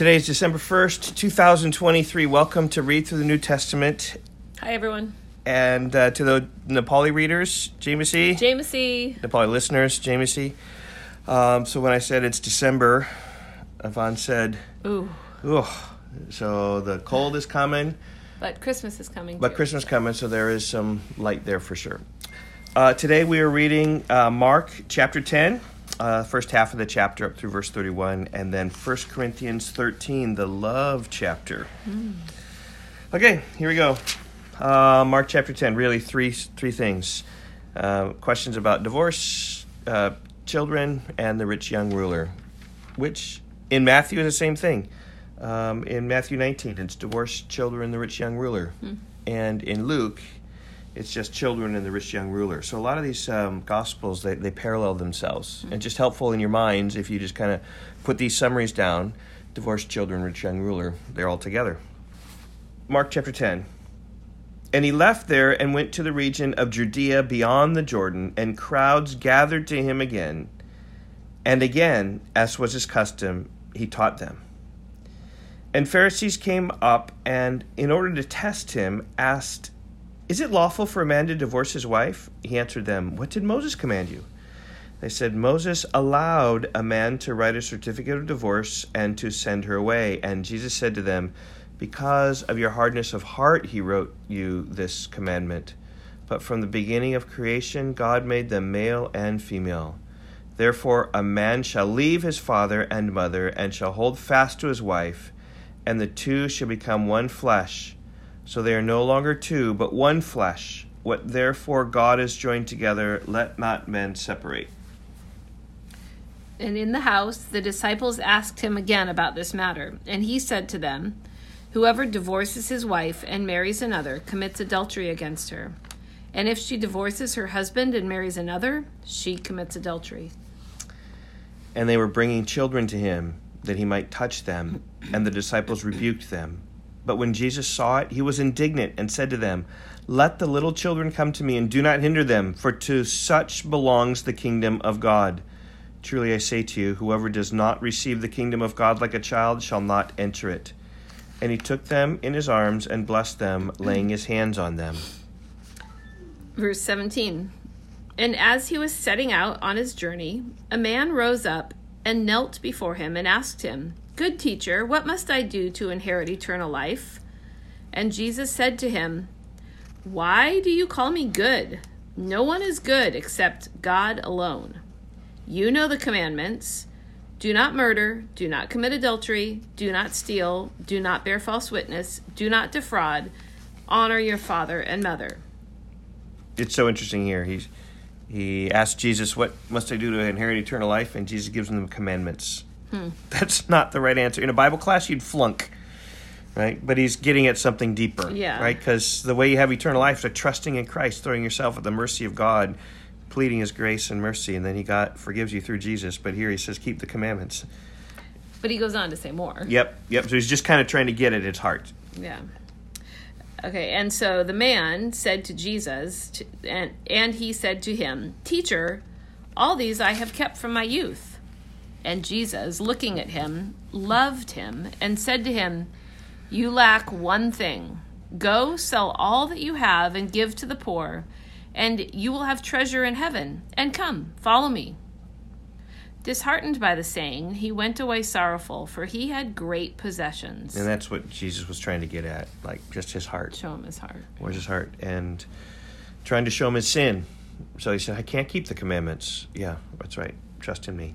Today is December 1st, 2023. Welcome to Read Through the New Testament. Hi, everyone. And uh, to the Nepali readers, Jai Masih. Jamesy. Nepali listeners, Jai Masih. Um, so when I said it's December, Yvonne said, Ooh. Ooh. So the cold is coming. But Christmas is coming. But too. Christmas coming, so there is some light there for sure. Uh, today we are reading uh, Mark chapter 10, uh, first half of the chapter up through verse 31, and then 1 Corinthians 13, the love chapter. Mm. Okay, here we go. Uh, Mark chapter 10, really three, three things uh, questions about divorce, uh, children, and the rich young ruler, which in Matthew is the same thing. Um, in Matthew 19, it's divorce, children, the rich young ruler. Hmm. And in Luke, it's just children and the rich young ruler. So a lot of these um, gospels, they, they parallel themselves. Hmm. And just helpful in your minds if you just kind of put these summaries down divorced children, rich young ruler, they're all together. Mark chapter 10. And he left there and went to the region of Judea beyond the Jordan, and crowds gathered to him again. And again, as was his custom, he taught them. And Pharisees came up and, in order to test him, asked, Is it lawful for a man to divorce his wife? He answered them, What did Moses command you? They said, Moses allowed a man to write a certificate of divorce and to send her away. And Jesus said to them, Because of your hardness of heart, he wrote you this commandment. But from the beginning of creation, God made them male and female. Therefore, a man shall leave his father and mother and shall hold fast to his wife and the two shall become one flesh. So they are no longer two, but one flesh. What therefore God has joined together, let not men separate. And in the house, the disciples asked him again about this matter. And he said to them, Whoever divorces his wife and marries another commits adultery against her. And if she divorces her husband and marries another, she commits adultery. And they were bringing children to him that he might touch them, and the disciples rebuked them. But when Jesus saw it, he was indignant and said to them, Let the little children come to me, and do not hinder them, for to such belongs the kingdom of God. Truly I say to you, whoever does not receive the kingdom of God like a child shall not enter it. And he took them in his arms and blessed them, laying his hands on them. Verse 17 And as he was setting out on his journey, a man rose up and knelt before him and asked him, Good teacher, what must I do to inherit eternal life? And Jesus said to him, Why do you call me good? No one is good except God alone. You know the commandments do not murder, do not commit adultery, do not steal, do not bear false witness, do not defraud, honor your father and mother. It's so interesting here. He's he asked Jesus, What must I do to inherit eternal life? And Jesus gives him the commandments. Hmm. That's not the right answer. In a Bible class, you'd flunk, right? But he's getting at something deeper, Yeah. right? Because the way you have eternal life is trusting in Christ, throwing yourself at the mercy of God, pleading his grace and mercy, and then he got forgives you through Jesus. But here he says, Keep the commandments. But he goes on to say more. Yep, yep. So he's just kind of trying to get at his heart. Yeah. Okay, and so the man said to Jesus, to, and and he said to him, "Teacher, all these I have kept from my youth." And Jesus, looking at him, loved him and said to him, "You lack one thing. Go sell all that you have and give to the poor, and you will have treasure in heaven. And come, follow me." Disheartened by the saying, he went away sorrowful, for he had great possessions. And that's what Jesus was trying to get at, like just his heart. Show him his heart. Where's his heart? And trying to show him his sin. So he said, I can't keep the commandments. Yeah, that's right. Trust in me.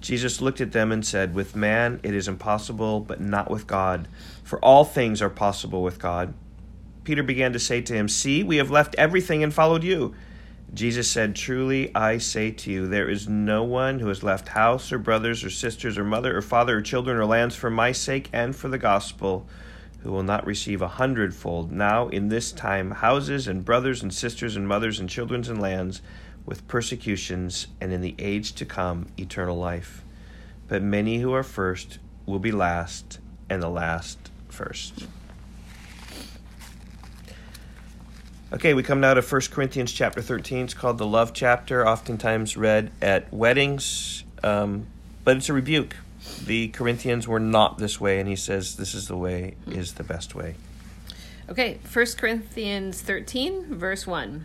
Jesus looked at them and said, With man it is impossible, but not with God, for all things are possible with God. Peter began to say to him, See, we have left everything and followed you. Jesus said, Truly I say to you, there is no one who has left house or brothers or sisters or mother or father or children or lands for my sake and for the gospel who will not receive a hundredfold now in this time houses and brothers and sisters and mothers and children and lands with persecutions and in the age to come eternal life. But many who are first will be last, and the last first. Okay, we come now to 1 Corinthians chapter 13. It's called the love chapter, oftentimes read at weddings, um, but it's a rebuke. The Corinthians were not this way, and he says this is the way, is the best way. Okay, 1 Corinthians 13, verse 1.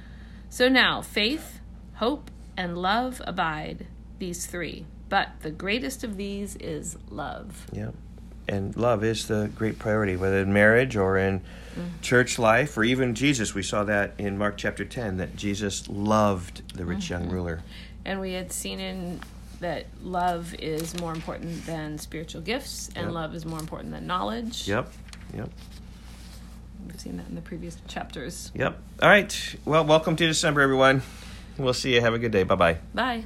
So now faith, hope, and love abide, these three. But the greatest of these is love. Yeah. And love is the great priority, whether in marriage or in mm-hmm. church life or even Jesus. We saw that in Mark chapter 10 that Jesus loved the rich mm-hmm. young ruler. And we had seen in that love is more important than spiritual gifts and yep. love is more important than knowledge. Yep. Yep. We've seen that in the previous chapters. Yep. All right. Well, welcome to December, everyone. We'll see you. Have a good day. Bye-bye. Bye.